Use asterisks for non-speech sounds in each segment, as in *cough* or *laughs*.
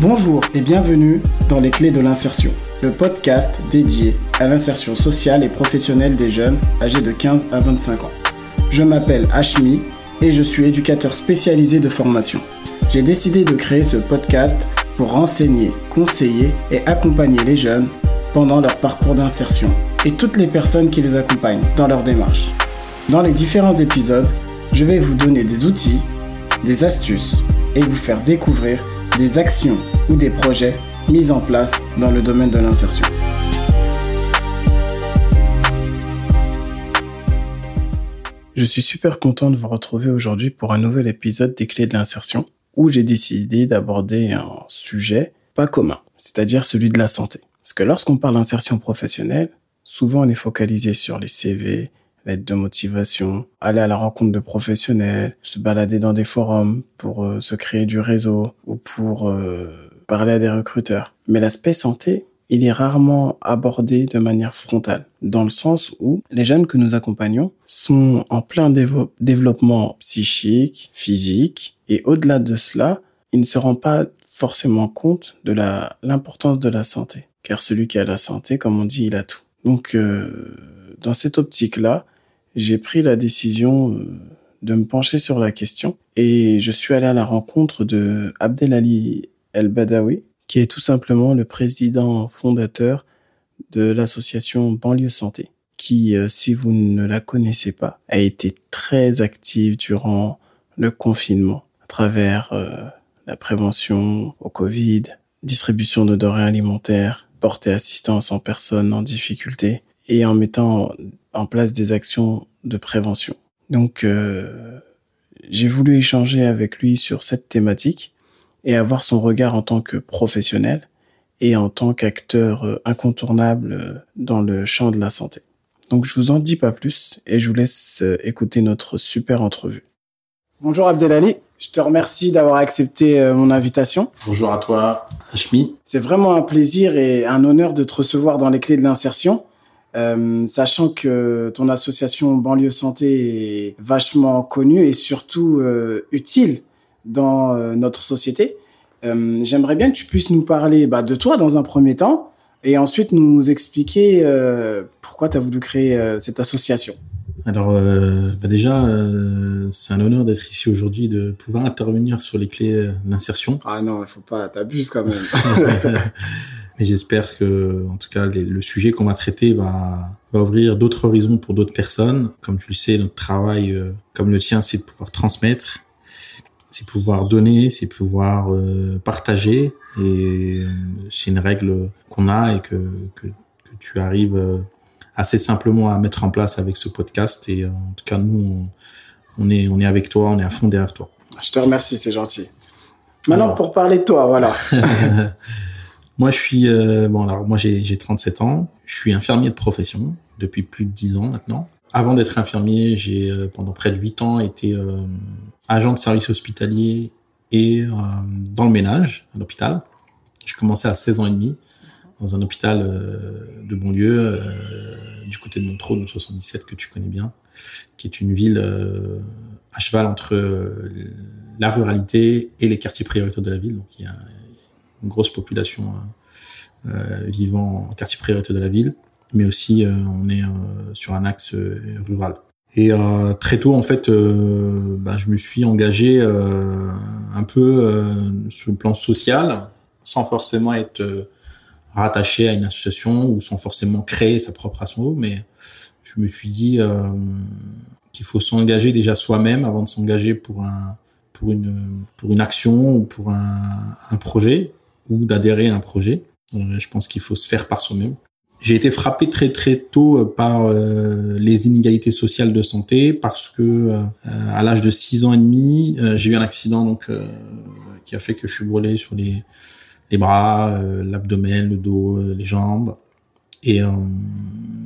Bonjour et bienvenue dans Les Clés de l'insertion, le podcast dédié à l'insertion sociale et professionnelle des jeunes âgés de 15 à 25 ans. Je m'appelle Ashmi et je suis éducateur spécialisé de formation. J'ai décidé de créer ce podcast pour renseigner, conseiller et accompagner les jeunes pendant leur parcours d'insertion et toutes les personnes qui les accompagnent dans leur démarche. Dans les différents épisodes, je vais vous donner des outils, des astuces et vous faire découvrir des actions ou des projets mis en place dans le domaine de l'insertion. Je suis super content de vous retrouver aujourd'hui pour un nouvel épisode des clés de l'insertion où j'ai décidé d'aborder un sujet pas commun, c'est-à-dire celui de la santé. Parce que lorsqu'on parle d'insertion professionnelle, souvent on est focalisé sur les CV, l'aide de motivation, aller à la rencontre de professionnels, se balader dans des forums pour euh, se créer du réseau ou pour euh, parler à des recruteurs. Mais l'aspect santé, il est rarement abordé de manière frontale, dans le sens où les jeunes que nous accompagnons sont en plein développement psychique, physique, et au-delà de cela, ils ne se rendent pas forcément compte de l'importance de la santé. Car celui qui a la santé, comme on dit, il a tout. Donc, euh, dans cette optique-là, j'ai pris la décision euh, de me pencher sur la question et je suis allé à la rencontre de Abdelali El Badawi, qui est tout simplement le président fondateur de l'association Banlieue Santé, qui, euh, si vous ne la connaissez pas, a été très active durant le confinement à travers euh, la prévention au Covid, distribution de denrées alimentaires, portée assistance en personnes en difficulté et en mettant en place des actions de prévention. Donc, euh, j'ai voulu échanger avec lui sur cette thématique et avoir son regard en tant que professionnel et en tant qu'acteur euh, incontournable euh, dans le champ de la santé. Donc, je vous en dis pas plus et je vous laisse écouter notre super entrevue. Bonjour Abdelali, je te remercie d'avoir accepté mon invitation. Bonjour à toi, Ashmi. C'est vraiment un plaisir et un honneur de te recevoir dans les clés de l'insertion. Euh, sachant que ton association Banlieue Santé est vachement connue et surtout euh, utile dans euh, notre société. J'aimerais bien que tu puisses nous parler bah, de toi dans un premier temps et ensuite nous expliquer pourquoi tu as voulu créer cette association. Alors bah déjà, c'est un honneur d'être ici aujourd'hui, de pouvoir intervenir sur les clés d'insertion. Ah non, il faut pas, t'abuses quand même. *laughs* *laughs* Et j'espère que, en tout cas, le sujet qu'on va traiter va, va ouvrir d'autres horizons pour d'autres personnes. Comme tu le sais, notre travail, euh, comme le tien, c'est de pouvoir transmettre, c'est pouvoir donner, c'est pouvoir euh, partager. Et euh, c'est une règle qu'on a et que, que, que tu arrives assez simplement à mettre en place avec ce podcast. Et en tout cas, nous, on, on, est, on est avec toi, on est à fond derrière toi. Je te remercie, c'est gentil. Maintenant, pour parler de toi, voilà. *laughs* Moi, je suis euh, bon. Alors, moi, j'ai 37 ans. Je suis infirmier de profession depuis plus de 10 ans maintenant. Avant d'être infirmier, j'ai euh, pendant près de 8 ans été euh, agent de service hospitalier et dans le ménage à l'hôpital. J'ai commencé à 16 ans et demi dans un hôpital de banlieue du côté de Montreux, dans 77 que tu connais bien, qui est une ville à cheval entre la ruralité et les quartiers prioritaires de la ville. Une grosse population euh, euh, vivant en quartier prioritaire de la ville, mais aussi euh, on est sur un axe rural. Et très tôt, en fait, bah, je me suis engagé un peu sur le plan social, sans forcément être rattaché à une association ou sans forcément créer sa propre association, mais je me suis dit qu'il faut s'engager déjà soi-même avant de s'engager pour un pour une pour une action ou pour un, un projet d'adhérer à un projet. Euh, je pense qu'il faut se faire par soi-même. J'ai été frappé très très tôt euh, par euh, les inégalités sociales de santé parce que à l'âge de 6 ans et demi, j'ai eu un accident donc qui a fait que je suis brûlé sur les les bras, l'abdomen, le dos, les jambes. Et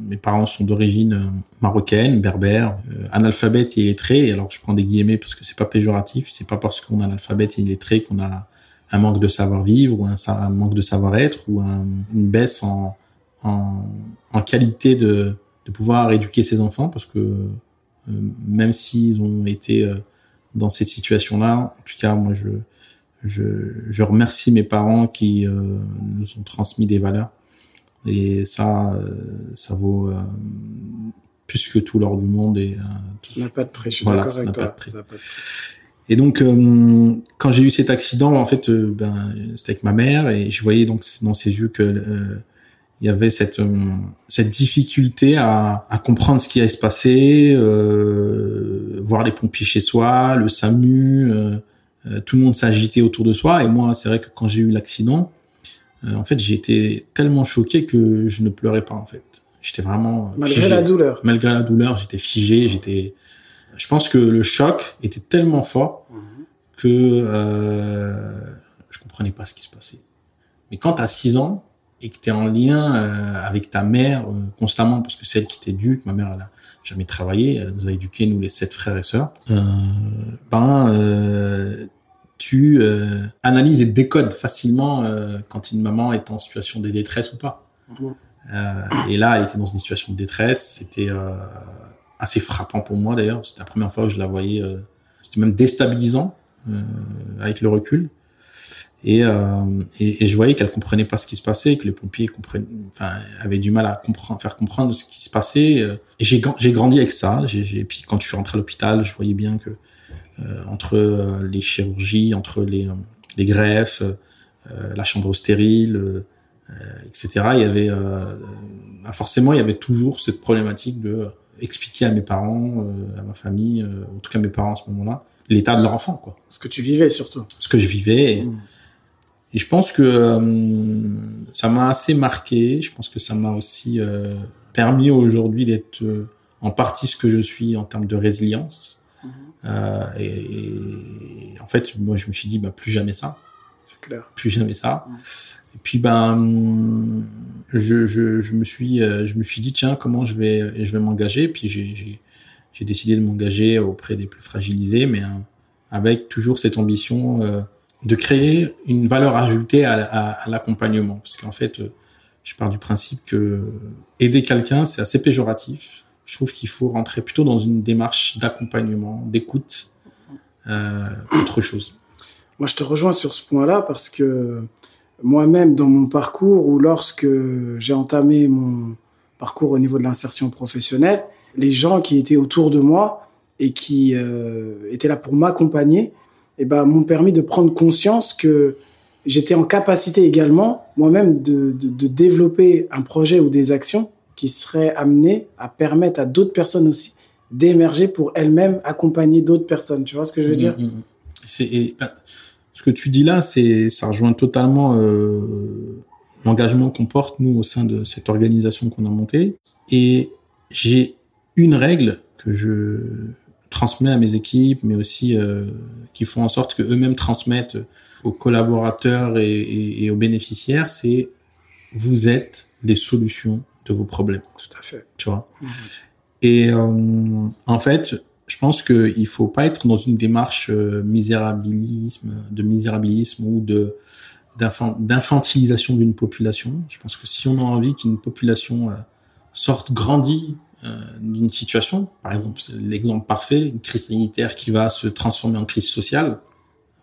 mes parents sont d'origine marocaine, berbère, analphabète et illettré. Alors je prends des guillemets parce que c'est pas péjoratif. C'est pas parce qu'on est analphabète et illettré qu'on a un manque de savoir-vivre ou un, manque de savoir-être ou une baisse en, en, en qualité de, de, pouvoir éduquer ses enfants parce que euh, même s'ils ont été euh, dans cette situation-là, en tout cas moi je je, remercie mes parents qui nous ont transmis des valeurs. Et ça, ça vaut plus que tout l'or du monde. Et, ça n'a pas de prix, je suis d'accord avec toi. Et donc, quand j'ai eu cet accident, en fait, ben, c'était avec ma mère et je voyais donc dans ses yeux que il y avait cette euh, cette difficulté à, à comprendre ce qui allait se passer, euh, voir les pompiers chez soi, le SAMU, euh, euh, tout le monde s'agitait autour de soi. Et moi, c'est vrai que quand j'ai eu l'accident, en fait, j'ai été tellement choqué que je ne pleurais pas en fait. J'étais vraiment malgré la douleur. Malgré la douleur, j'étais figé. J'étais. Je pense que le choc était tellement fort mhm. que euh, je comprenais pas ce qui se passait. Mais quand à 6 ans, et que tu es en lien euh, avec ta mère euh, constamment, parce que c'est elle qui t'éduque, ma mère elle a jamais travaillé, elle nous a éduqués, nous les sept frères et sœurs, euh, ben euh, tu analyses et décodes facilement quand une maman est en situation de détresse ou pas. et là, elle était dans une situation de détresse, c'était assez frappant pour moi d'ailleurs, c'était la première fois que je la voyais, c'était même déstabilisant avec le recul. Et, euh, et, et, je voyais qu'elle comprenait pas ce qui se passait, que les pompiers comprennent, enfin, avaient du mal à comprendre, faire comprendre ce qui se passait. Euh. Et j'ai, j'ai grandi avec ça. J'ai, et puis quand je suis rentré à l'hôpital, je voyais bien que euh, entre euh, les chirurgies, entre les, les greffes, la chambre stérile, etc., il y avait forcément il y avait toujours cette problématique de expliquer à mes parents, à ma famille, en tout cas mes parents à ce moment-là, l'état de leur enfant, quoi. Ce que tu vivais surtout. Ce que je vivais. Et, mmh. Et je pense que euh, ça m'a assez marqué. Je pense que ça m'a aussi euh, permis aujourd'hui d'être euh, en partie ce que je suis en termes de résilience. Mhm. Euh, et, en fait, moi, je me suis dit, bah, plus jamais ça. C'est clair. Plus jamais ça. Et puis, ben, je, je, je, me suis, je me suis dit, tiens, comment je vais, je vais m'engager? Puis j'ai, décidé de m'engager auprès des plus fragilisés, mais avec toujours cette ambition de créer une valeur ajoutée à, l'accompagnement. Parce qu'en fait, euh, je pars du principe que aider quelqu'un, c'est assez péjoratif. Je trouve qu'il faut rentrer plutôt dans une démarche d'accompagnement, d'écoute, euh, autre chose. Moi, je te rejoins sur ce point-là parce que moi-même, dans mon parcours, ou lorsque j'ai entamé mon parcours au niveau de l'insertion professionnelle, les gens qui étaient autour de moi et qui euh, étaient là pour m'accompagner, eh ben, m'ont permis de prendre conscience que j'étais en capacité également moi-même de, de, de, développer un projet ou des actions qui seraient amenées à permettre à d'autres personnes aussi d'émerger pour elles-mêmes accompagner d'autres personnes. Tu vois ce que je veux mmh, dire? mmh, mmh. C'est bah, ce que tu dis là, c'est ça rejoint totalement euh, l'engagement qu'on porte nous au sein de cette organisation qu'on a montée. Et j'ai une règle que je transmets à mes équipes, mais aussi euh, qui font en sorte que eux-mêmes transmettent aux collaborateurs et, aux bénéficiaires, c'est vous êtes les solutions de vos problèmes. Tout à fait. Tu vois? Mhm. Et euh, en fait, je pense qu'il faut pas être dans une démarche euh, misérabilisme, de misérabilisme ou de d'infantilisation d'une population. Je pense que si on a envie qu'une population sorte grandie euh, d'une situation, par exemple, l'exemple parfait, une crise sanitaire qui va se transformer en crise sociale.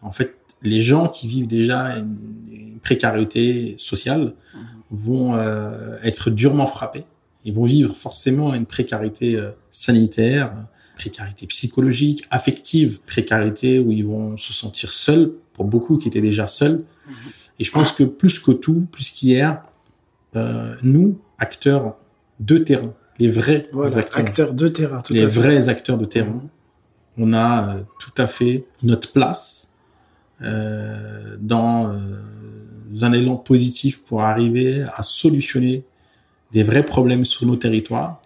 En fait, les gens qui vivent déjà une, précarité sociale vont euh, être durement frappés. Ils vont vivre forcément une précarité euh, sanitaire, précarité psychologique, affective, précarité où ils vont se sentir seuls, pour beaucoup qui étaient déjà seuls. Mhm. Et je pense que plus que tout, plus qu'hier, euh, nous, acteurs de terrain, les vrais acteurs. de terrain. les vrais acteurs de terrain. On a euh, tout à fait notre place euh, dans un élan positif pour arriver à solutionner des vrais problèmes sur nos territoires.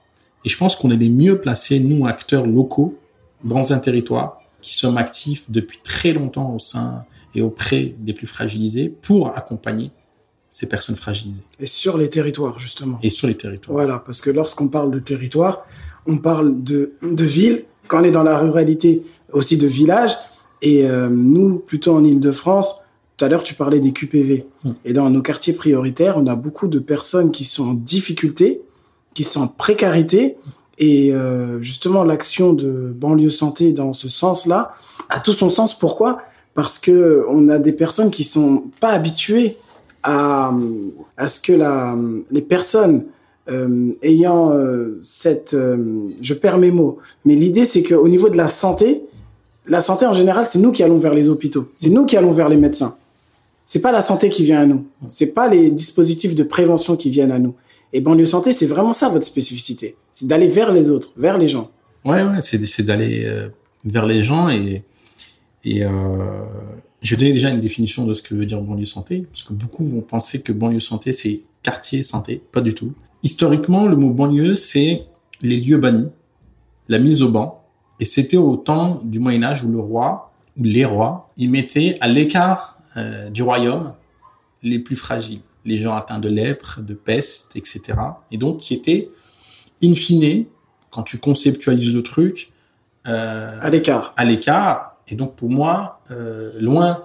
Et je pense qu'on est les mieux placés, nous, acteurs locaux, dans un territoire, qui sommes actifs depuis très longtemps au sein et auprès des plus fragilisés pour accompagner ces personnes fragilisées. Et sur les territoires, justement. Et sur les territoires. Voilà, parce que lorsqu'on parle de territoire, on parle de, de ville, quand on est dans la ruralité, aussi de village. Et euh, nous, plutôt en Ile-de-France, tout à l'heure, tu parlais des QPV. Hmm. Et dans nos quartiers prioritaires, on a beaucoup de personnes qui sont en difficulté, qui sont en précarité. Et euh, justement, l'action de banlieue santé dans ce sens-là a tout son sens. Pourquoi? Parce que on a des personnes qui sont pas habituées à, à ce que la, les personnes euh, ayant euh, cette, euh, je perds mes mots, mais l'idée c'est qu'au niveau de la santé, la santé en général, c'est nous qui allons vers les hôpitaux, c'est nous qui allons vers les médecins. C'est pas la santé qui vient à nous, c'est pas les dispositifs de prévention qui viennent à nous. Et banlieue santé, c'est vraiment ça votre spécificité, c'est d'aller vers les autres, vers les gens. Ouais, ouais, c'est d'aller vers les gens et euh, je vais donner déjà une définition de ce que veut dire banlieue santé, parce que beaucoup vont penser que banlieue santé, c'est quartier santé. Pas du tout. Historiquement, le mot banlieue, c'est les lieux bannis, la mise au banc. Et c'était au temps du Moyen Âge où le roi, ou les rois, ils mettaient à l'écart euh, du royaume les plus fragiles, les gens atteints de lèpre, de peste, etc. Et donc qui étaient, in fine, quand tu conceptualises le truc, euh, à l'écart. À l'écart, et donc pour moi, euh, loin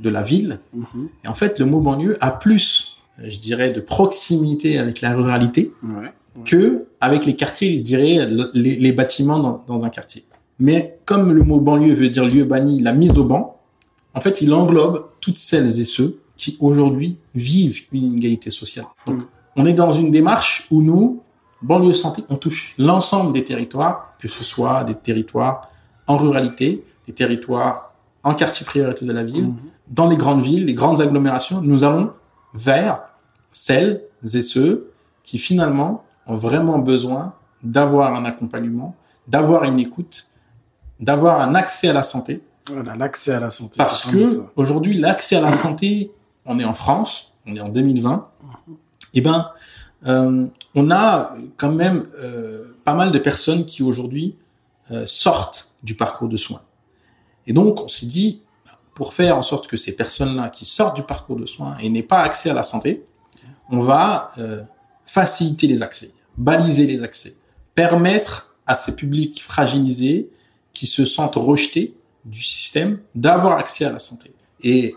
de la ville. Mhm. Et en fait, le mot banlieue a plus, je dirais, de proximité avec la ruralité que avec les quartiers, je dirais, les, bâtiments dans, dans, un quartier. Mais comme le mot banlieue veut dire lieu banni, la mise au banc, en fait, il englobe toutes celles et ceux qui aujourd'hui vivent une inégalité sociale. Donc, mhm. on est dans une démarche où nous, banlieue santé, on touche l'ensemble des territoires, que ce soit des territoires en ruralité, des territoires en quartier prioritaire de la ville, mhm. dans les grandes villes, les grandes agglomérations, nous allons vers celles et ceux qui finalement ont vraiment besoin d'avoir un accompagnement, d'avoir une écoute, d'avoir un accès à la santé. Voilà, l'accès à la santé. Parce que aujourd'hui, l'accès à la *clears throat* santé, on est en France, on est en 2020, eh ben, euh, on a quand même euh, pas mal de personnes qui aujourd'hui euh, sortent du parcours de soins. Et donc, on s'est dit, pour faire en sorte que ces personnes-là qui sortent du parcours de soins et n'aient pas accès à la santé, on va faciliter les accès, baliser les accès, permettre à ces publics fragilisés qui se sentent rejetés du système d'avoir accès à la santé. Et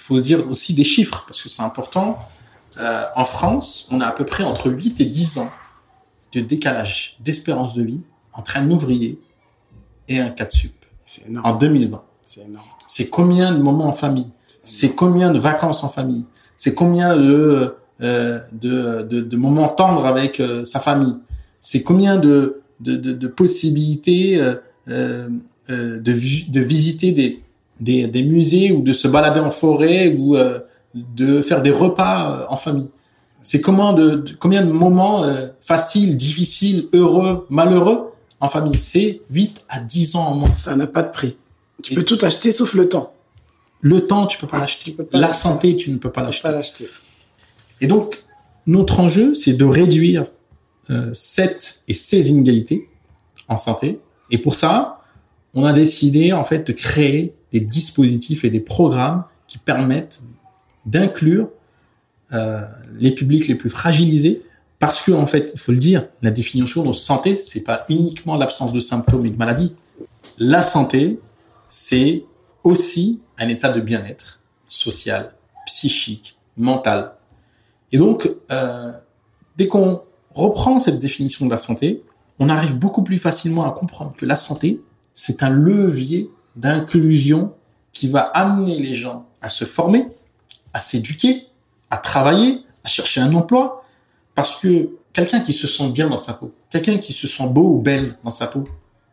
il faut dire aussi des chiffres, parce que c'est important. Euh, en France, on a à peu près entre 8 et 10 ans de décalage d'espérance de vie entre un ouvrier et un cas de sup en 2020. C'est énorme. C'est combien de moments en famille C'est combien de vacances en famille C'est combien de, euh, de, de, de, moments tendres avec euh, sa famille C'est combien de, de, de, possibilités de, de visiter des, des, des, musées ou de se balader en forêt ou de faire des repas en famille C'est combien de, combien de moments faciles, difficiles, heureux, malheureux en famille, c'est 8 à 10 ans en moins. Ça n'a pas de prix. Tu peux tout acheter sauf le temps. Le temps, tu peux pas l'acheter. La santé, tu ne peux pas l'acheter. Et donc, notre enjeu, c'est de réduire euh, cette et ces inégalités en santé. Et pour ça, on a décidé en fait de créer des dispositifs et des programmes qui permettent d'inclure euh, les publics les plus fragilisés parce que, en fait, il faut le dire, la définition de santé, c'est pas uniquement l'absence de symptômes et de maladies. La santé, c'est aussi un état de bien-être social, psychique, mental. Et donc, euh, dès qu'on reprend cette définition de la santé, on arrive beaucoup plus facilement à comprendre que la santé, c'est un levier d'inclusion qui va amener les gens à se former, à s'éduquer, à travailler, à chercher un emploi, parce que quelqu'un qui se sent bien dans sa peau, quelqu'un qui se sent beau ou belle dans sa peau,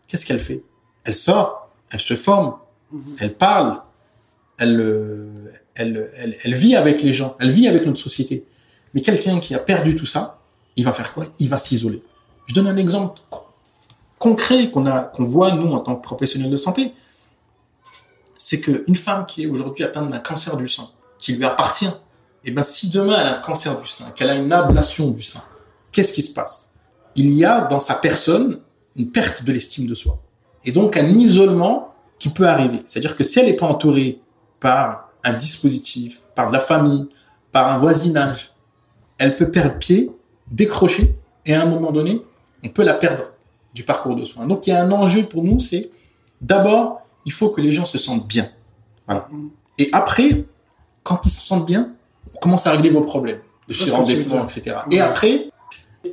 qu'est-ce qu'elle fait? Elle sort, elle se forme, mhm. elle parle, elle, elle, elle, vit avec les gens, elle vit avec notre société. Mais quelqu'un qui a perdu tout ça, il va faire quoi? Il va s'isoler. Je donne un exemple concret qu'on a, qu'on voit nous en tant que professionnels de santé. C'est qu'une femme qui est aujourd'hui atteinte d'un cancer du sein, qui lui appartient, et eh ben si demain elle a un cancer du sein, qu'elle a une ablation du sein, qu'est-ce qui se passe? Il y a dans sa personne une perte de l'estime de soi. Et donc un isolement qui peut arriver. C'est-à-dire que si elle n'est pas entourée par un dispositif, par de la famille, par un voisinage, elle peut perdre pied, décrocher, et à un moment donné, on peut la perdre du parcours de soins. Donc il y a un enjeu pour nous, c'est d'abord, il faut que les gens se sentent bien. Voilà. Et après, quand ils se sentent bien, on commence à régler vos problèmes de surendettement, etc. Et après,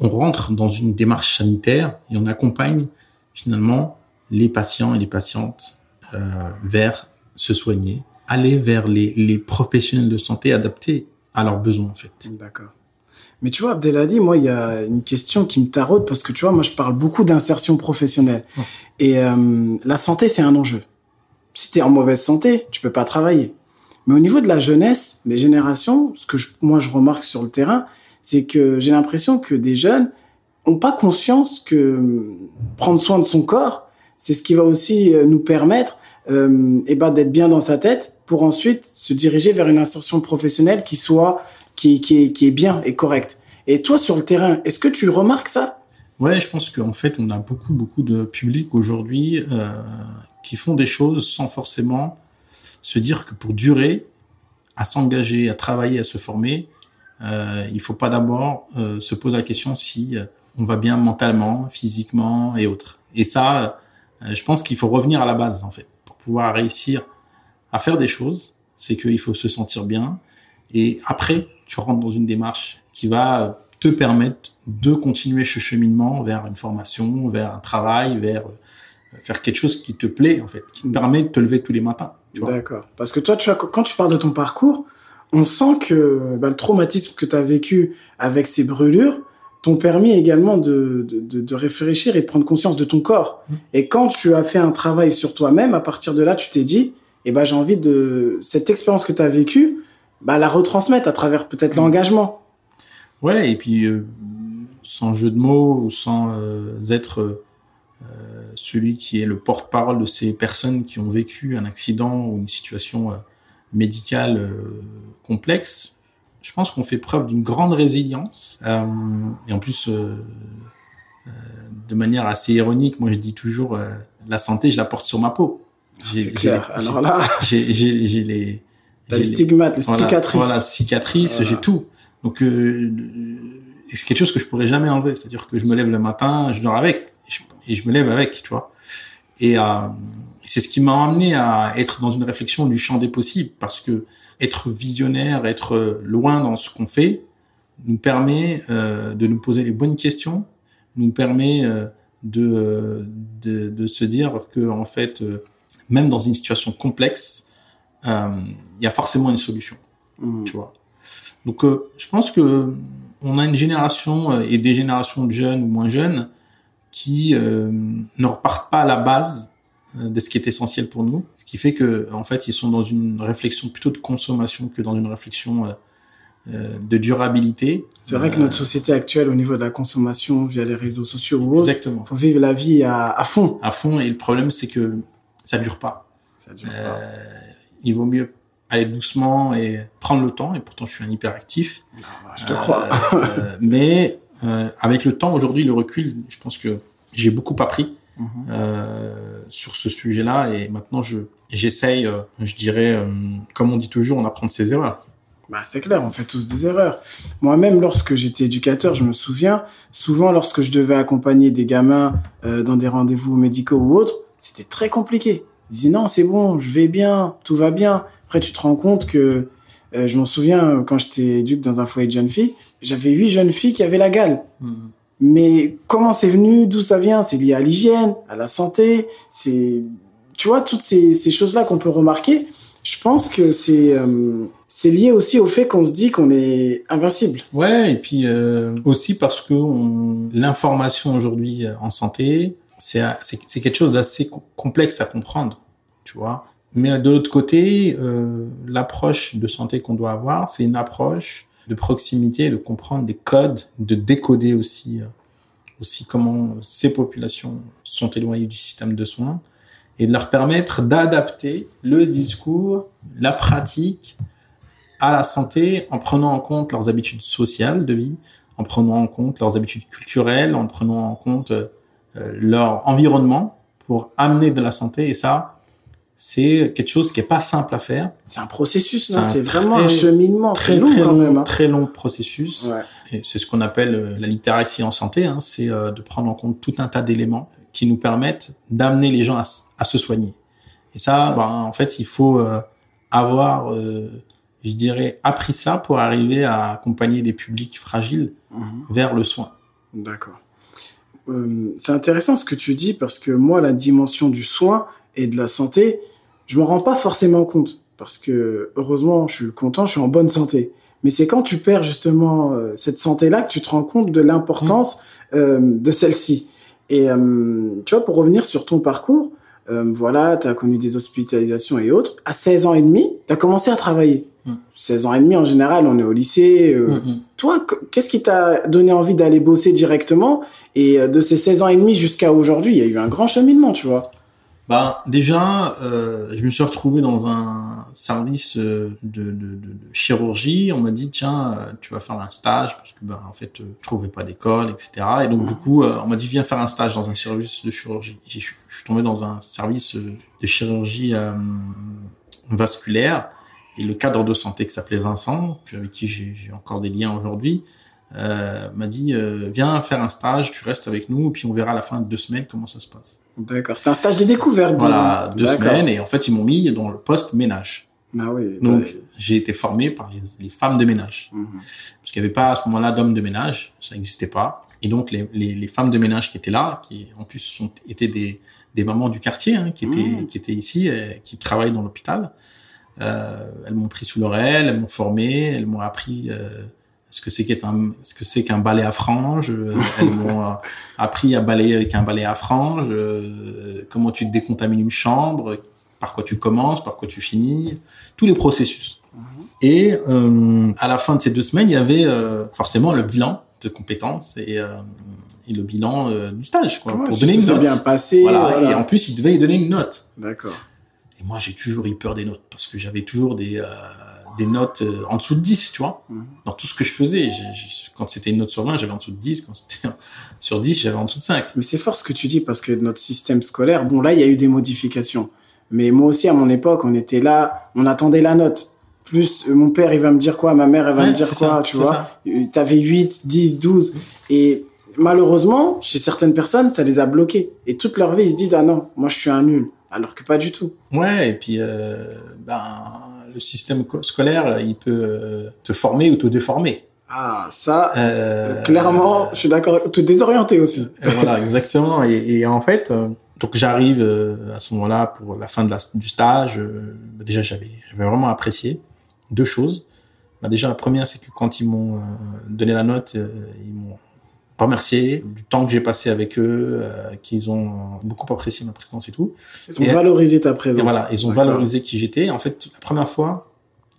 on rentre dans une démarche sanitaire et on accompagne finalement les patients et les patientes euh, vers se soigner, aller vers les, les professionnels de santé adaptés à leurs besoins en fait. D'accord. Mais tu vois, Abdelhadi, moi, il y a une question qui me taraude parce que tu vois, moi, je parle beaucoup d'insertion professionnelle. Et euh, la santé, c'est un enjeu. Si tu es en mauvaise santé, tu peux pas travailler. Mais au niveau de la jeunesse, les générations, ce que je, moi, je remarque sur le terrain, c'est que j'ai l'impression que des jeunes ont pas conscience que prendre soin de son corps, c'est ce qui va aussi euh, nous permettre euh, eh ben, d'être bien dans sa tête pour ensuite se diriger vers une insertion professionnelle qui soit qui, qui, est, qui est bien et correcte. Et toi, sur le terrain, est-ce que tu remarques ça? Ouais, je pense qu'en fait, on a beaucoup, beaucoup de publics aujourd'hui euh, qui font des choses sans forcément se dire que pour durer, à s'engager, à travailler, à se former, euh, il faut pas d'abord euh, se poser la question si euh, on va bien mentalement, physiquement et autres. Et ça, euh, je pense qu'il faut revenir à la base en fait pour pouvoir réussir à faire des choses. C'est qu'il faut se sentir bien et après tu rentres dans une démarche qui va te permettre de continuer ce cheminement vers une formation, vers un travail, vers euh, faire quelque chose qui te plaît en fait, qui te permet de te lever tous les matins. D'accord. Parce que toi, tu vois, quand tu parles de ton parcours, on sent que bah, le traumatisme que tu as vécu avec ces brûlures t'ont permis également de, de, de, réfléchir et de prendre conscience de ton corps. Mmh. Et quand tu as fait un travail sur toi-même, à partir de là, tu t'es dit, eh ben, j'ai envie de cette expérience que tu as vécue, bah, la retransmettre à travers peut-être mmh. l'engagement. Ouais, et puis euh, sans jeu de mots ou sans euh, être euh, celui qui est le porte-parole de ces personnes qui ont vécu un accident ou une situation euh, médicale euh, complexe, je pense qu'on fait preuve d'une grande résilience. Euh, et en plus, de manière assez ironique, moi je dis toujours, la santé, je la porte sur ma peau. C'est clair. Alors là, *laughs* j'ai les les stigmates, les cicatrices. Voilà, cicatrices, j'ai tout. Donc, euh, c'est quelque chose que je pourrais jamais enlever. C'est-à-dire que je me lève le matin, je dors avec, et je, me lève avec, tu vois. Et euh, c'est ce qui m'a amené à être dans une réflexion du champ des possibles, parce que être visionnaire, être loin dans ce qu'on fait, nous permet euh, de nous poser les bonnes questions, nous permet euh, de, de, de, se dire que en fait, euh, même dans une situation complexe, euh, il y a forcément une solution, mmh. tu vois. Donc, euh, je pense que on a une génération euh, et des générations de jeunes ou moins jeunes qui euh, ne repartent pas à la base de ce qui est essentiel pour nous, ce qui fait que en fait ils sont dans une réflexion plutôt de consommation que dans une réflexion euh, de durabilité. C'est vrai que notre société actuelle, au niveau de la consommation via les réseaux sociaux ou autres, Exactement. faut vivre la vie à, à, fond. À fond, et le problème c'est que ça dure pas. Ça dure pas. il vaut mieux aller doucement et prendre le temps. Et pourtant, je suis un hyperactif. Je te euh, crois. euh, mais euh, avec le temps, aujourd'hui, le recul, je pense que j'ai beaucoup appris mm -hmm. sur ce sujet-là. Et maintenant, je j'essaye, je dirais, comme on dit toujours, on apprend de ses erreurs. Bah, c'est clair, on fait tous des erreurs. Moi-même, lorsque j'étais éducateur, je me souviens, souvent lorsque je devais accompagner des gamins euh, dans des rendez-vous médicaux ou autres, c'était très compliqué. Ils disaient non, c'est bon, je vais bien, tout va bien. Après, tu te rends compte que, euh, je m'en souviens, quand j'étais éduque dans un foyer de jeunes filles, j'avais huit jeunes filles qui avaient la gale. Mmh. Mais comment c'est venu, d'où ça vient? C'est lié à l'hygiène, à la santé. C'est, tu vois, toutes ces, ces choses-là qu'on peut remarquer. Je pense que c'est euh, c'est lié aussi au fait qu'on se dit qu'on est invincible. Ouais, et puis euh, aussi parce que on... l'information aujourd'hui en santé, c'est c'est quelque chose d'assez complexe à comprendre, tu vois. Mais de l'autre côté, euh, l'approche de santé qu'on doit avoir, c'est une approche de proximité, de comprendre des codes, de décoder aussi euh, aussi comment ces populations sont éloignées du système de soins et de leur permettre d'adapter le discours, la pratique à la santé en prenant en compte leurs habitudes sociales de vie, en prenant en compte leurs habitudes culturelles, en prenant en compte euh, leur environnement pour amener de la santé. Et ça, c'est quelque chose qui est pas simple à faire. C'est un processus, c'est vraiment un cheminement très, très long, très quand long, même, hein. très long processus. Ouais. Et c'est ce qu'on appelle euh, la littératie en santé, hein, c'est euh, de prendre en compte tout un tas d'éléments qui nous permettent d'amener les gens à, à, se soigner. Et ça, ben, en fait, il faut euh, avoir, euh, je dirais, appris ça pour arriver à accompagner des publics fragiles Mhm. vers le soin. D'accord. c'est intéressant ce que tu dis parce que moi, la dimension du soin et de la santé, je m'en rends pas forcément compte parce que heureusement, je suis content, je suis en bonne santé. Mais c'est quand tu perds justement euh, cette santé-là que tu te rends compte de l'importance euh, de celle-ci. Et euh, tu vois, pour revenir sur ton parcours, euh, voilà, tu as connu des hospitalisations et autres. À 16 ans et demi, tu as commencé à travailler. Mm. 16 ans et demi, en général, on est au lycée. euh, Mm, mm. Toi, qu- qu'est-ce qui t'a donné envie d'aller bosser directement? Et euh, de ces 16 ans et demi jusqu'à aujourd'hui, il y a eu un grand cheminement, tu vois. Ben déjà, euh, je me suis retrouvé dans un service euh, de, de, de, chirurgie. On m'a dit tiens, euh, tu vas faire un stage parce que ben en fait, euh, je trouvais pas d'école, etc. Et donc du coup, on m'a dit viens faire un stage dans un service de chirurgie. Je suis tombé dans un service de chirurgie vasculaire et le cadre de santé qui s'appelait Vincent, avec qui j'ai encore des liens aujourd'hui. Euh, m'a dit euh, viens faire un stage, tu restes avec nous, et puis on verra à la fin de deux semaines comment ça se passe. D'accord. C'était un stage de découverte. Voilà, deux semaines et en fait ils m'ont mis dans le poste ménage. Ah oui. Donc j'ai été formé par les, les femmes de ménage Mhm. parce qu'il n'y avait pas à ce moment-là d'hommes de ménage, ça n'existait pas. Et donc les, les, les femmes de ménage qui étaient là, qui en plus sont étaient des, des mamans du quartier hein, qui étaient Mhm. qui étaient ici, euh, qui travaillent dans l'hôpital. Euh, elles m'ont pris sous l'oreille, elles m'ont formé, elles m'ont appris euh, ce que c'est qu'un ce que c'est qu'un balai à franges. euh, elles m'ont euh, appris à balayer avec un balai à franges, euh, comment tu décontamines une chambre, par quoi tu commences, par quoi tu finis, tous les processus. Et euh, à la fin de ces deux semaines, il y avait euh, forcément le bilan de compétences et, euh, et le bilan du stage, quoi, Comment pour donner une note. bien passé. Voilà. voilà. Et en plus, il devait y donner une note. D'accord. Et moi, j'ai toujours eu peur des notes parce que j'avais toujours des, des notes euh, en dessous de 10, tu vois. Mhm. Dans tout ce que je faisais. Quand c'était une note sur 20, j'avais en dessous de 10. Quand c'était sur 10, j'avais en dessous de 5. Mais c'est fort ce que tu dis parce que notre système scolaire, bon là, il y a eu des modifications. Mais moi aussi, à mon époque, on était là, on attendait la note. Plus, euh, mon père, il va me dire quoi, ma mère, elle va Ouais, me dire quoi, ça, tu vois. Euh, T'avais 8, 10, 12. Et malheureusement, chez certaines personnes, ça les a bloqués. Et toute leur vie, ils se disent, ah non, moi, je suis un nul. Alors que pas du tout. Ouais, et puis euh, ben, le système co- scolaire, il peut euh, te former ou te déformer. Ah, ça, Euh, clairement, je suis d'accord. Te désorienter aussi. Euh, voilà, *laughs* exactement. Et, et en fait, euh, donc j'arrive euh, à ce moment-là pour la fin de la, du stage. euh, déjà, j'avais vraiment apprécié deux choses. Bah, déjà, la première, c'est que quand ils m'ont euh, donné la note, euh, ils m'ont remercié du temps que j'ai passé avec eux, euh, qu'ils ont beaucoup apprécié ma présence et tout. Ils ont Et- valorisé ta présence. Et voilà, ils ont valorisé qui j'étais. En fait, la première fois,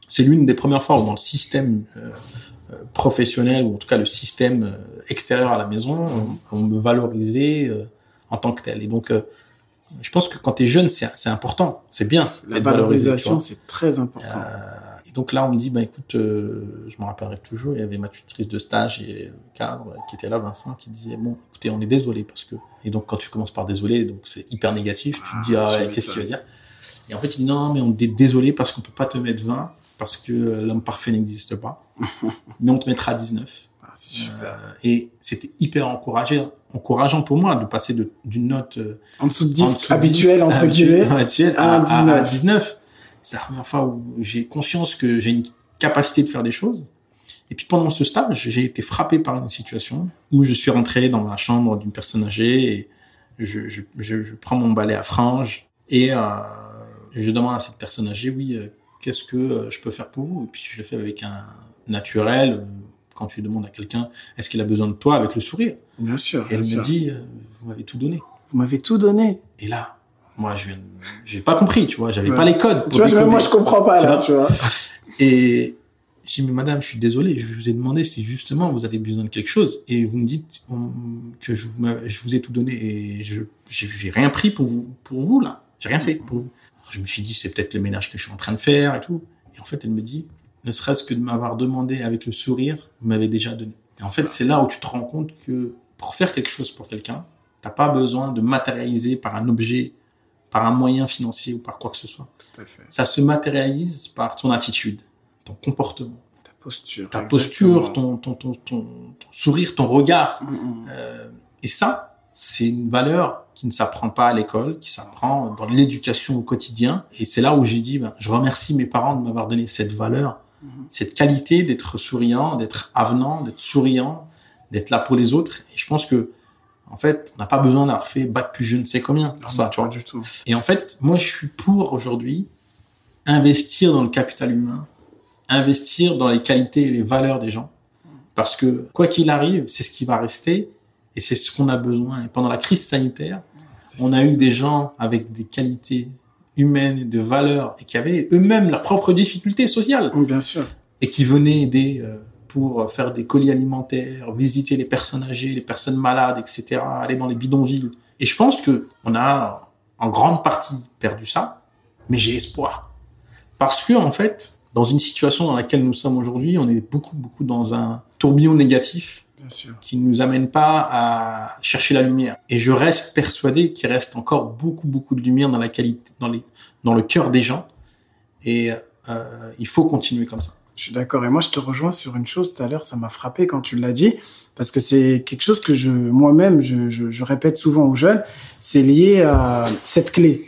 c'est l'une des premières fois où dans le système euh, euh, professionnel, ou en tout cas le système euh, extérieur à la maison, on, on me valorisait euh, en tant que tel. Et donc, euh, je pense que quand tu es jeune, c'est important, c'est bien La valorisation, c'est très important. Donc là, on me dit, bah écoute, euh, je me rappellerai toujours, il y avait ma tutrice de stage et le cadre qui était là, Vincent, qui disait, bon, écoutez, on est désolé parce que. Et donc quand tu commences par désolé, donc c'est hyper négatif, tu Ah, te dis, ah, savais qu'est-ce qu'il va dire? Et en fait, il dit, non, mais on est désolé parce qu'on peut pas te mettre 20 parce que euh, l'homme parfait n'existe pas, *laughs* mais on te mettra 19. Ah, super. Euh, et c'était hyper encourageant pour moi de passer d'une note euh, En dessous de 10, en dessous de habituel, 10, entre guillemets. à à, à- 19. À 19. C'est la première fois où j'ai conscience que j'ai une capacité de faire des choses. Et puis pendant ce stage, j'ai été frappé par une situation où je suis rentré dans la chambre d'une personne âgée et je, je, je, je prends mon balai à franges et euh, je demande à cette personne âgée, oui, euh, qu'est-ce que euh, je peux faire pour vous? Et puis je le fais avec un naturel. Quand tu demandes à quelqu'un, est-ce qu'il a besoin de toi? Avec le sourire Bien sûr. Et elle bien me sûr. dit, vous m'avez tout donné. Vous m'avez tout donné. Et là, moi, je j'ai pas compris, tu vois, j'avais Ouais. pas les codes. pour Tu vois, décoder. moi, je comprends pas, Tu là, vois tu vois. *laughs* Et j'ai dit, mais madame, je suis désolé, je vous ai demandé si justement vous avez besoin de quelque chose et vous me dites on- que je je vous ai tout donné et je, j'ai, j'ai rien pris pour vous, pour vous, là. J'ai rien fait pour vous. Alors, je me suis dit, c'est peut-être le ménage que je suis en train de faire et tout. Et en fait, elle me dit, ne serait-ce que de m'avoir demandé avec le sourire, vous m'avez déjà donné. Et en fait, c'est là où tu te rends compte que pour faire quelque chose pour quelqu'un, t'as pas besoin de matérialiser par un objet, par un moyen financier ou par quoi que ce soit. Tout à fait. Ça se matérialise par ton attitude, ton comportement, Ta posture. ta exactement. posture, ton, ton, ton, ton, sourire, ton regard. Mm, mm. Euh, et ça, c'est une valeur qui ne s'apprend pas à l'école, qui s'apprend dans l'éducation au quotidien. Et c'est là où j'ai dit, ben, je remercie mes parents de m'avoir donné cette valeur, Mhm. cette qualité d'être souriant, d'être avenant, d'être souriant, d'être là pour les autres. Et je pense que en fait, on n'a pas besoin d'avoir fait bac plus je ne sais combien pour ça, tu vois. du tout. Et en fait, moi, je suis pour aujourd'hui investir dans le capital humain, investir dans les qualités et les valeurs des gens. Parce que, quoi qu'il arrive, c'est ce qui va rester et c'est ce qu'on a besoin. Et pendant la crise sanitaire, on a eu des gens avec des qualités humaines, de valeurs, et qui avaient eux-mêmes leurs propres difficultés sociales. Oui, bien sûr. Et qui venaient aider euh, pour faire des colis alimentaires, visiter les personnes âgées, les personnes malades, etc., aller dans les bidonvilles. Et je pense que on a en grande partie perdu ça, mais j'ai espoir. Parce que, en fait, dans une situation dans laquelle nous sommes aujourd'hui, on est beaucoup, beaucoup dans un tourbillon négatif Bien sûr. qui ne nous amène pas à chercher la lumière. Et je reste persuadé qu'il reste encore beaucoup, beaucoup de lumière dans la qualité, dans les, dans le cœur des gens. Et euh, il faut continuer comme ça. Je suis d'accord. Et moi, je te rejoins sur une chose tout à l'heure, ça m'a frappé quand tu l'as dit, parce que c'est quelque chose que je, moi-même, je, je, je répète souvent aux jeunes. C'est lié à cette clé,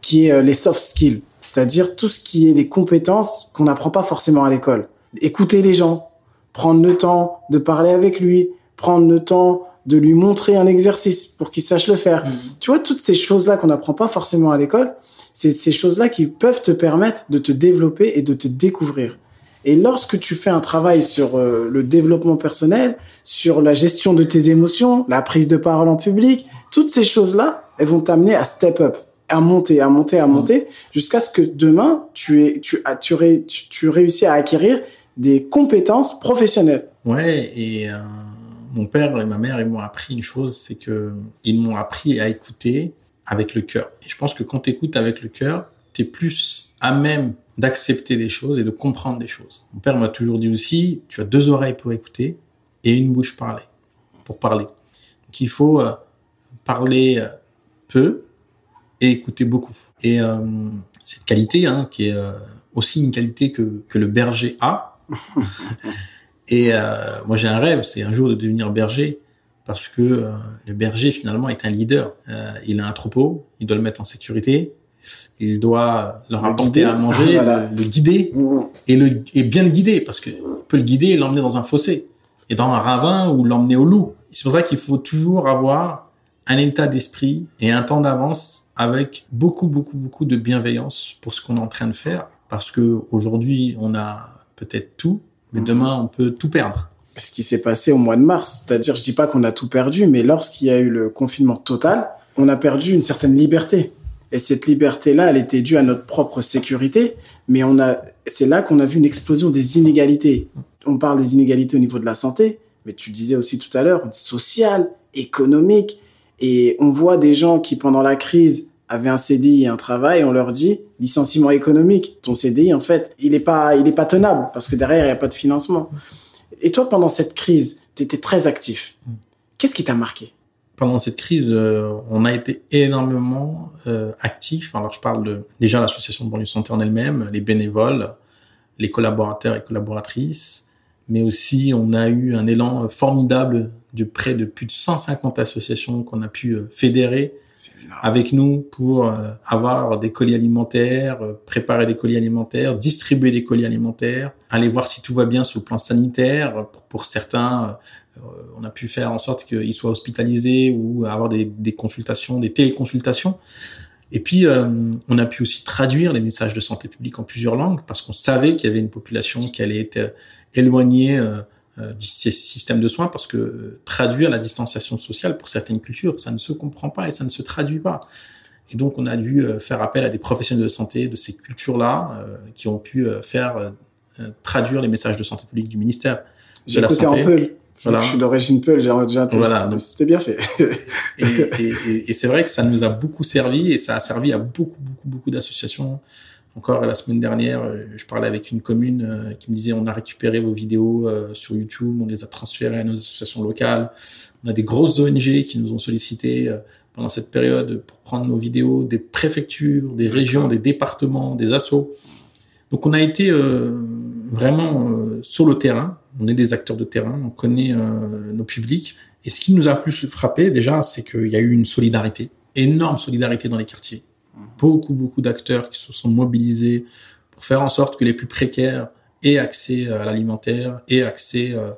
qui est euh, les soft skills. C'est-à-dire tout ce qui est les compétences qu'on n'apprend pas forcément à l'école. Écouter les gens, prendre le temps de parler avec lui, prendre le temps de lui montrer un exercice pour qu'il sache le faire. Tu vois, toutes ces choses-là qu'on n'apprend pas forcément à l'école, c'est ces choses-là qui peuvent te permettre de te développer et de te découvrir. Et lorsque tu fais un travail sur euh, le développement personnel, sur la gestion de tes émotions, la prise de parole en public, toutes ces choses-là, elles vont t'amener à step up, à monter, à monter, à monter, jusqu'à ce que demain, tu, aies, tu, as- tu, ré- tu, tu réussis à acquérir des compétences professionnelles. Ouais, et euh, mon père et ma mère, ils m'ont appris une chose, c'est que ils m'ont appris à écouter avec le cœur. Et je pense que quand tu écoutes avec le cœur, tu es plus à même d'accepter des choses et de comprendre des choses. Mon père m'a toujours dit aussi, tu as deux oreilles pour écouter et une bouche parler, pour parler. Donc il faut euh, parler euh, peu et écouter beaucoup. Et euh, cette qualité, hein, qui est aussi une qualité que, que le berger a, *laughs* et moi, j'ai un rêve, c'est un jour de devenir berger, parce que le berger, finalement, est un leader. Il a un troupeau, il doit le mettre en sécurité, il doit leur Le apporter à manger, Voilà. le, le guider, et, le, et bien le guider, parce que on peut le guider et l'emmener dans un fossé, et dans un ravin, ou l'emmener au loup. C'est pour ça qu'il faut toujours avoir un état d'esprit et un temps d'avance avec beaucoup, beaucoup, beaucoup de bienveillance pour ce qu'on est en train de faire, parce que aujourd'hui, on a peut-être tout, mais demain, on peut tout perdre. ce qui s'est passé au mois de mars. C'est-à-dire, je dis pas qu'on a tout perdu, mais lorsqu'il y a eu le confinement total, on a perdu une certaine liberté. Et cette liberté-là, elle était due à notre propre sécurité, mais on a, c'est là qu'on a vu une explosion des inégalités. On parle des inégalités au niveau de la santé, mais tu disais aussi tout à l'heure, sociale, économique, et on voit des gens qui, pendant la crise, avaient un CDI et un travail, on leur dit, licenciement économique, ton CDI, en fait, il est pas, il est pas tenable, parce que derrière, il n'y a pas de financement. Et toi, pendant cette crise, tu étais très actif. Qu'est-ce qui t'a marqué? Pendant cette crise, euh, on a été énormément euh, actifs. Alors, je parle de déjà l'association de banlieue santé en elle-même, les bénévoles, les collaborateurs et collaboratrices, mais aussi on a eu un élan formidable de près de plus de 150 associations qu'on a pu euh, fédérer avec nous pour euh, avoir des colis alimentaires, euh, préparer des colis alimentaires, distribuer des colis alimentaires, aller voir si tout va bien sur le plan sanitaire. Pour, certains, euh, on a pu faire en sorte qu'ils soient hospitalisés ou avoir des, des consultations, des téléconsultations. Et puis, euh, on a pu aussi traduire les messages de santé publique en plusieurs langues parce qu'on savait qu'il y avait une population qui allait être euh, éloignée euh, euh, du sy- système de soins parce que euh, traduire la distanciation sociale pour certaines cultures, ça ne se comprend pas et ça ne se traduit pas. Et donc, on a dû euh, faire appel à des professionnels de santé de ces cultures-là euh, qui ont pu euh, faire euh, euh, traduire les messages de santé publique du ministère J'ai la santé. Voilà. Je suis d'origine Peul, j'ai déjà Voilà, C'était bien fait. Et, et, et- et c'est vrai que ça nous a beaucoup servi et ça a servi à beaucoup, beaucoup, beaucoup d'associations. Encore la semaine dernière, euh, je parlais avec une commune euh, qui me disait on a récupéré vos vidéos euh, sur YouTube, on les a transférées à nos associations locales. On a des grosses ONG qui nous ont sollicité pendant cette période pour prendre nos vidéos des préfectures, des régions, des départements, des assos. Donc on a été euh, vraiment euh, sur le terrain. On est des acteurs de terrain, on connaît euh, nos publics. Et ce qui nous a plus frappé déjà, c'est qu'il y a eu une solidarité, énorme solidarité dans les quartiers. Beaucoup, beaucoup d'acteurs qui se sont mobilisés pour faire en sorte que les plus précaires aient accès à l'alimentaire, aient accès euh,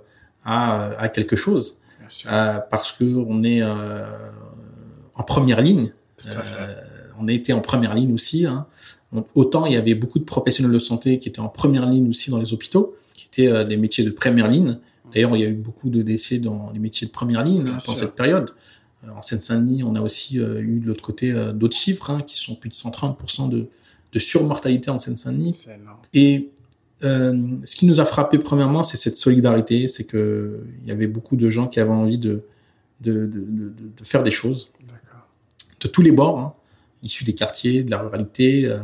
à, à quelque chose. euh, parce que on est euh, en première ligne. Euh, on a été en première ligne aussi. Hein. Autant il y avait beaucoup de professionnels de santé qui étaient en première ligne aussi dans les hôpitaux, qui étaient euh, des métiers de première ligne. D'ailleurs, il y a eu beaucoup de décès dans les métiers de première ligne hein, pendant cette période. En Seine-Saint-Denis, on a aussi eu de l'autre côté d'autres chiffres hein, qui sont plus de 130% de, de surmortalité en Seine-Saint-Denis. Et euh, ce qui nous a frappé premièrement, c'est cette solidarité, c'est que il y avait beaucoup de gens qui avaient envie de de, de, de, de faire des choses, de tous les bords, hein, issus des quartiers, de la ruralité. Euh,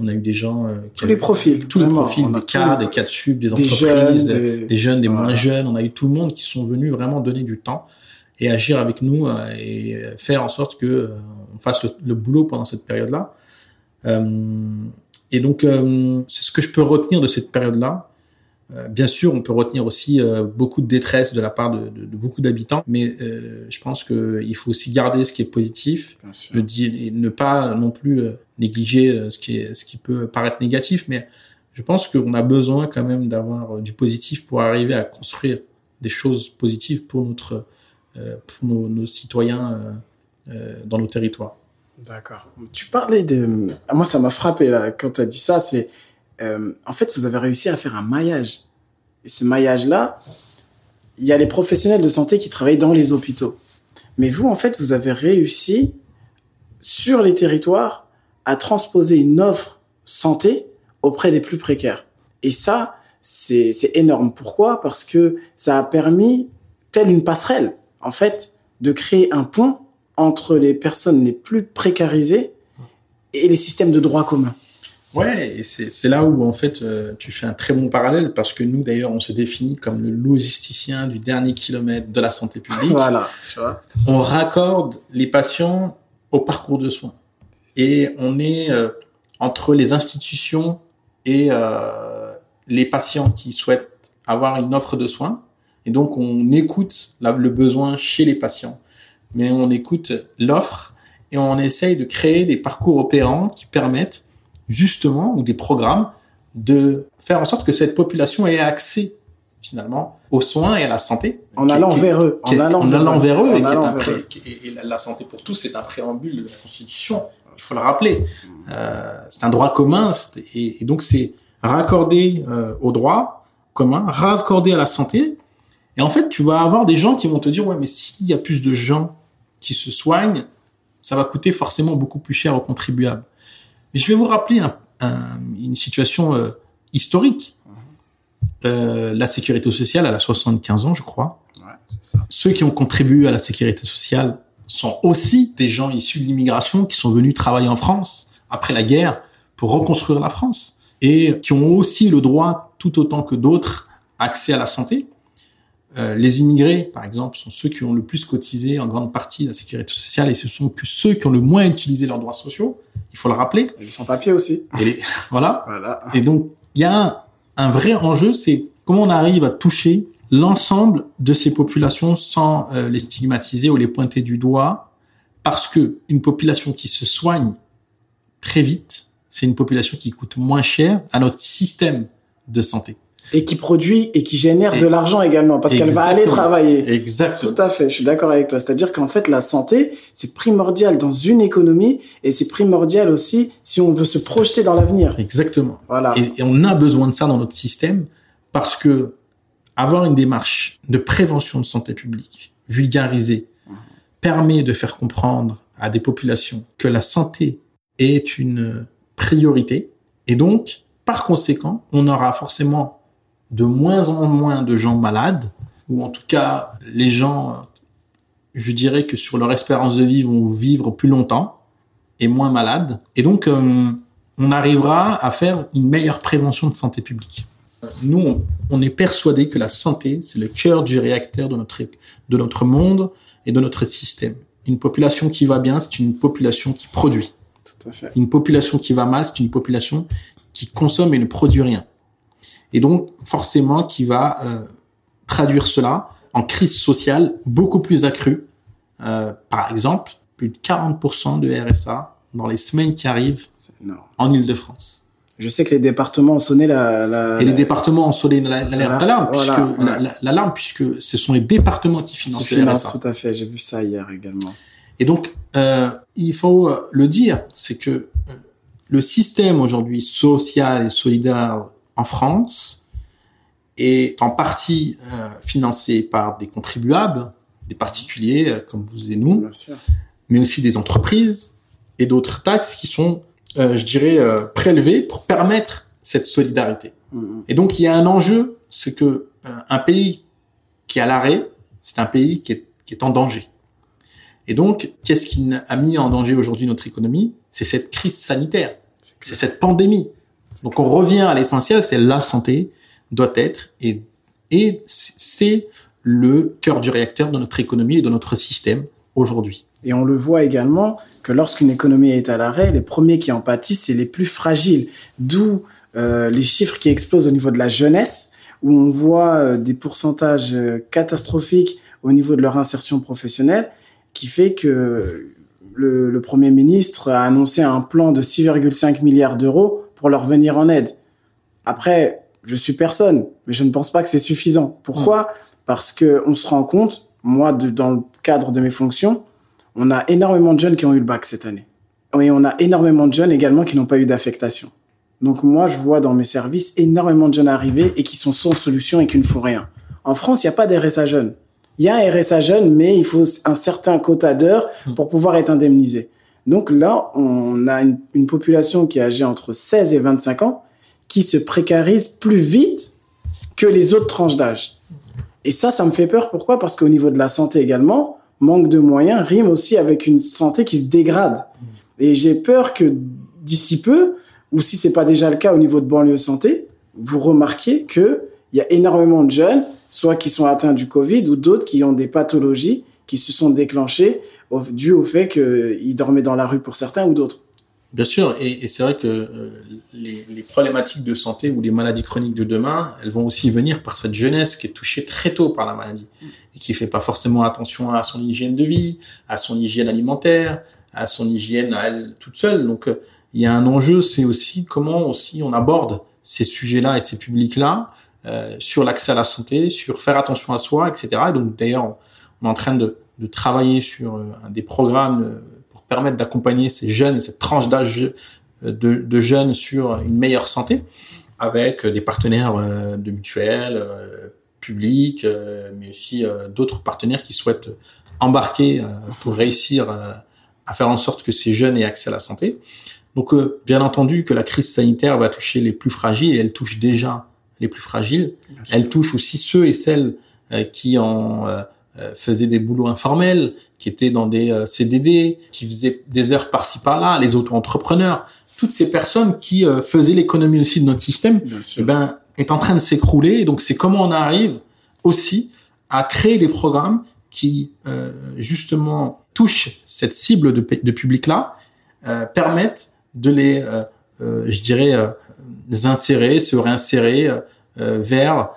on a eu des gens euh, tous les profils, tous les profils, des cadres, des cadres sub, des, entreprises, des, jeunes, des moins jeunes. On a eu tout le monde qui sont venus vraiment donner du temps et agir avec nous euh, et faire en sorte que on fasse le, le, boulot pendant cette période-là. Et donc, euh, c'est ce que je peux retenir de cette période-là. Euh, bien sûr, on peut retenir aussi euh, beaucoup de détresse de la part de, de, de beaucoup d'habitants, mais je pense qu'il faut aussi garder ce qui est positif, le dire, et ne pas non plus négliger ce qui, est, ce qui peut paraître négatif, mais je pense qu'on a besoin quand même d'avoir du positif pour arriver à construire des choses positives pour notre pour nos, nos citoyens dans nos territoires. D'accord. Tu parlais de... Moi, ça m'a frappé là, quand tu as dit ça. C'est euh, En fait, vous avez réussi à faire un maillage. Et ce maillage-là, il y a les professionnels de santé qui travaillent dans les hôpitaux. Mais vous, en fait, vous avez réussi sur les territoires à transposer une offre santé auprès des plus précaires. Et ça, c'est énorme. Pourquoi? Parce que ça a permis, telle une passerelle, en fait, de créer un pont entre les personnes les plus précarisées et les systèmes de droit commun. Ouais, et c'est là où en fait euh, tu fais un très bon parallèle parce que nous d'ailleurs on se définit comme le logisticien du dernier kilomètre de la santé *laughs* publique. voilà, tu vois. On raccorde les patients au parcours de soins et on est euh, entre les institutions et euh, les patients qui souhaitent avoir une offre de soins et donc on écoute le besoin chez les patients mais on écoute l'offre et on essaye de créer des parcours opérants qui permettent justement, ou des programmes, de faire en sorte que cette population ait accès finalement aux soins et à la santé. En allant vers eux. En allant, vers eux. et, la santé pour tous, c'est un préambule de la Constitution. Il faut le rappeler. Euh, c'est un droit commun et, donc c'est raccordé euh, au droit commun, raccordé à la santé. Et en fait, tu vas avoir des gens qui vont te dire, ouais, mais s'il y a plus de gens qui se soignent, ça va coûter forcément beaucoup plus cher aux contribuables. Mais je vais vous rappeler un, un, une situation euh, historique. Euh, la sécurité sociale, elle a 75 ans, je crois. Ouais, ça. Ceux qui ont contribué à la sécurité sociale sont aussi des gens issus de l'immigration qui sont venus travailler en France après la guerre pour reconstruire la France et qui ont aussi le droit, tout autant que d'autres, accès à la santé. Euh, les immigrés, par exemple, sont ceux qui ont le plus cotisé en grande partie la sécurité sociale et ce sont que ceux qui ont le moins utilisé leurs droits sociaux. Il faut le rappeler. Ils sont papiers aussi. Et les, *laughs* voilà. voilà. Et donc, il y a un, un vrai enjeu, c'est comment on arrive à toucher l'ensemble de ces populations sans euh, les stigmatiser ou les pointer du doigt, parce que une population qui se soigne très vite, c'est une population qui coûte moins cher à notre système de santé et qui produit et qui génère de l'argent également parce qu'elle va aller travailler. Exactement. Tout à fait, je suis d'accord avec toi. C'est-à-dire qu'en fait, la santé, c'est primordial dans une économie et c'est primordial aussi si on veut se projeter dans l'avenir. Exactement. Voilà. Et, et, on a besoin de ça dans notre système parce que avoir une démarche de prévention de santé publique vulgarisée mmh. permet de faire comprendre à des populations que la santé est une priorité et donc, par conséquent, on aura forcément de moins en moins de gens malades, ou en tout cas, les gens, je dirais que sur leur espérance de vie, vont vivre plus longtemps et moins malades. Et donc, euh, on arrivera à faire une meilleure prévention de santé publique. Nous, on, est persuadé que la santé, c'est le cœur du réacteur de notre, de notre monde et de notre système. Une population qui va bien, c'est une population qui produit. Tout à fait. Une population qui va mal, c'est une population qui consomme et ne produit rien et donc forcément qui va euh, traduire cela en crise sociale beaucoup plus accrue. Euh, par exemple, plus de 40% de RSA dans les semaines qui arrivent en Ile-de-France. Je sais que les départements ont sonné la. la et les départements ont sonné l'alerte d'alarme, puisque l'alarme, puisque ce sont les départements qui financent qui financent, Tout à fait, j'ai vu ça hier également. Et donc, euh, il faut le dire, c'est que euh, le système aujourd'hui social et solidaire en France est en partie euh, financé par des contribuables, des particuliers euh, comme vous et nous, mais aussi des entreprises et d'autres taxes qui sont euh, je dirais, euh, prélevé pour permettre cette solidarité. Mm-hmm. Et donc, il y a un enjeu, c'est que un pays qui est à l'arrêt, c'est un pays qui est, qui est en danger. Et donc, qu'est-ce qui a mis en danger aujourd'hui notre économie? C'est cette crise sanitaire, c'est cette pandémie. Donc, on revient à l'essentiel, c'est la santé doit être et c'est le cœur du réacteur de notre économie et de notre système aujourd'hui. Et on le voit également que lorsqu'une économie est à l'arrêt, les premiers qui en pâtissent, c'est les plus fragiles. D'où euh, les chiffres qui explosent au niveau de la jeunesse, où on voit euh, des pourcentages euh, catastrophiques au niveau de leur insertion professionnelle, qui fait que le Premier ministre a annoncé un plan de 6,5 milliards d'euros pour leur venir en aide. Après, je suis personne, mais je ne pense pas que c'est suffisant. Pourquoi? Parce que on se rend compte, moi, dans le cadre de mes fonctions, on a énormément de jeunes qui ont eu le bac cette année. Et on a énormément de jeunes également qui n'ont pas eu d'affectation. Donc moi, je vois dans mes services énormément de jeunes arriver et qui sont sans solution et qui ne font rien. En France, il n'y a pas d'RSA jeunes. Il y a un RSA jeune, mais il faut un certain quota d'heures pour pouvoir être indemnisé. Donc là, on a une, population qui est âgée entre 16 et 25 ans qui se précarise plus vite que les autres tranches d'âge. Et ça, ça me fait peur. Pourquoi? Parce qu'au niveau de la santé également, manque de moyens rime aussi avec une santé qui se dégrade. Et j'ai peur que d'ici peu, ou si c'est pas déjà le cas au niveau de banlieue santé, vous remarquiez que il y a énormément de jeunes, soit qui sont atteints du Covid ou d'autres qui ont des pathologies qui se sont déclenchées dû au fait qu'ils dormaient dans la rue pour certains ou d'autres. Bien sûr, et, c'est vrai que euh, les, les, problématiques de santé ou les maladies chroniques de demain, elles vont aussi venir par cette jeunesse qui est touchée très tôt par la maladie et qui fait pas forcément attention à son hygiène de vie, à son hygiène alimentaire, à son hygiène à elle toute seule. Donc euh, il y a un enjeu, c'est aussi comment aussi on aborde ces sujets-là et ces publics-là euh, sur l'accès à la santé, sur faire attention à soi, etc. Et donc d'ailleurs, on est en train de, de travailler sur euh, des programmes pour permettre d'accompagner ces jeunes et cette tranche d'âge de, de, jeunes sur une meilleure santé avec des partenaires euh, de mutuelles euh, publics, euh, mais aussi d'autres partenaires qui souhaitent embarquer pour réussir à faire en sorte que ces jeunes aient accès à la santé. Donc, bien entendu, que la crise sanitaire va toucher les plus fragiles et elle touche déjà les plus fragiles. Elle touche aussi ceux et celles qui en faisaient des boulots informels, qui étaient dans des euh, CDD, qui faisaient des heures par-ci par-là, les auto-entrepreneurs, toutes ces personnes qui euh, faisaient l'économie aussi de notre système, eh ben, est en train de s'écrouler. Et donc, c'est comment on arrive aussi à créer des programmes qui, euh, justement, touchent cette cible de, de public-là, euh, permettent de les, je dirais, les insérer, se réinsérer vers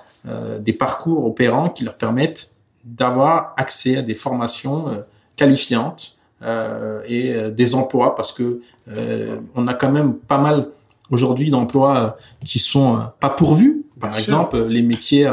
des parcours opérants qui leur permettent d'avoir accès à des formations qualifiantes euh, et euh, des emplois parce que euh, on a quand même pas mal aujourd'hui d'emplois qui sont pas pourvus. Par exemple, les métiers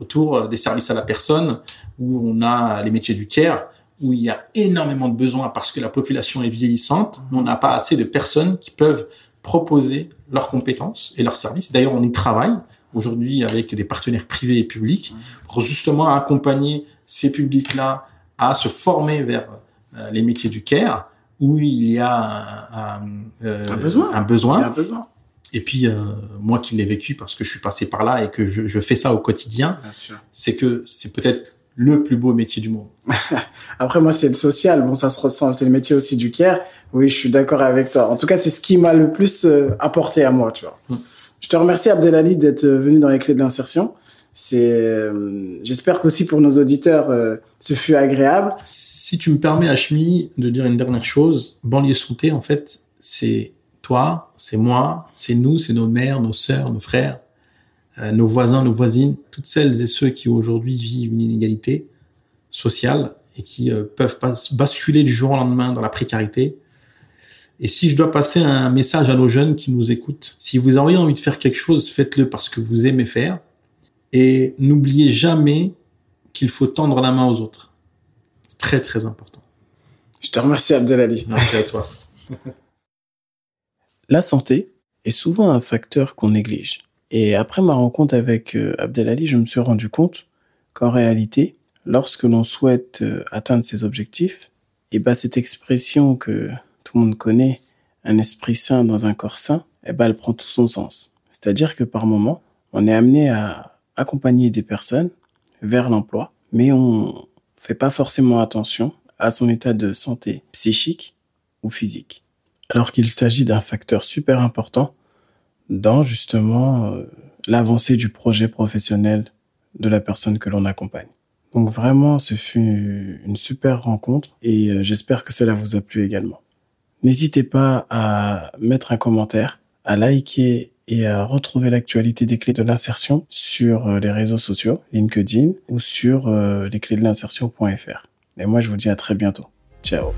autour des services à la personne, où on a les métiers du care, où il y a énormément de besoins parce que la population est vieillissante, mais on n'a pas assez de personnes qui peuvent proposer leurs compétences et leurs services. D'ailleurs, on y travaille aujourd'hui avec des partenaires privés et publics pour justement accompagner ces publics-là à se former vers euh, les métiers du care où il y a un, un, euh, besoin. Un besoin. Un besoin. Et puis euh, moi qui l'ai vécu parce que je suis passé par là et que je, je fais ça au quotidien, c'est que c'est peut-être le plus beau métier du monde. *laughs* Après moi c'est le social, bon ça se ressent, c'est le métier aussi du care. Oui, je suis d'accord avec toi. En tout cas, c'est ce qui m'a le plus apporté à moi, tu vois. Hum. Je te remercie Abdelali d'être venu dans les clés de l'insertion. C'est, euh, j'espère qu'aussi pour nos auditeurs, euh, ce fut agréable. Si tu me permets, Hachmi, de dire une dernière chose, banlieue santé, en fait, c'est toi, c'est moi, c'est nous, c'est nos mères, nos sœurs, nos frères, euh, nos voisins, nos voisines, toutes celles et ceux qui aujourd'hui vivent une inégalité sociale et qui peuvent pas basculer du jour au lendemain dans la précarité. Et si je dois passer un message à nos jeunes qui nous écoutent, si vous avez envie de faire quelque chose, faites-le parce que vous aimez faire. Et n'oubliez jamais qu'il faut tendre la main aux autres. C'est très, très important. Je te remercie, Abdelali. Merci à toi. *laughs* la santé est souvent un facteur qu'on néglige. Et après ma rencontre avec euh, Abdelali, je me suis rendu compte qu'en réalité, lorsque l'on souhaite euh, atteindre ses objectifs, et eh ben cette expression que tout le monde connaît, un esprit sain dans un corps sain, eh ben elle prend tout son sens. C'est-à-dire que par moment, on est amené à accompagner des personnes vers l'emploi, mais on fait pas forcément attention à son état de santé psychique ou physique. Alors qu'il s'agit d'un facteur super important dans justement euh, l'avancée du projet professionnel de la personne que l'on accompagne. Donc vraiment, ce fut une super rencontre et euh, j'espère que cela vous a plu également. N'hésitez pas à mettre un commentaire, à liker et à retrouver l'actualité des clés de l'insertion sur euh, les réseaux sociaux, LinkedIn ou sur lesclésdelinsertion.fr. Et moi, je vous dis à très bientôt. Ciao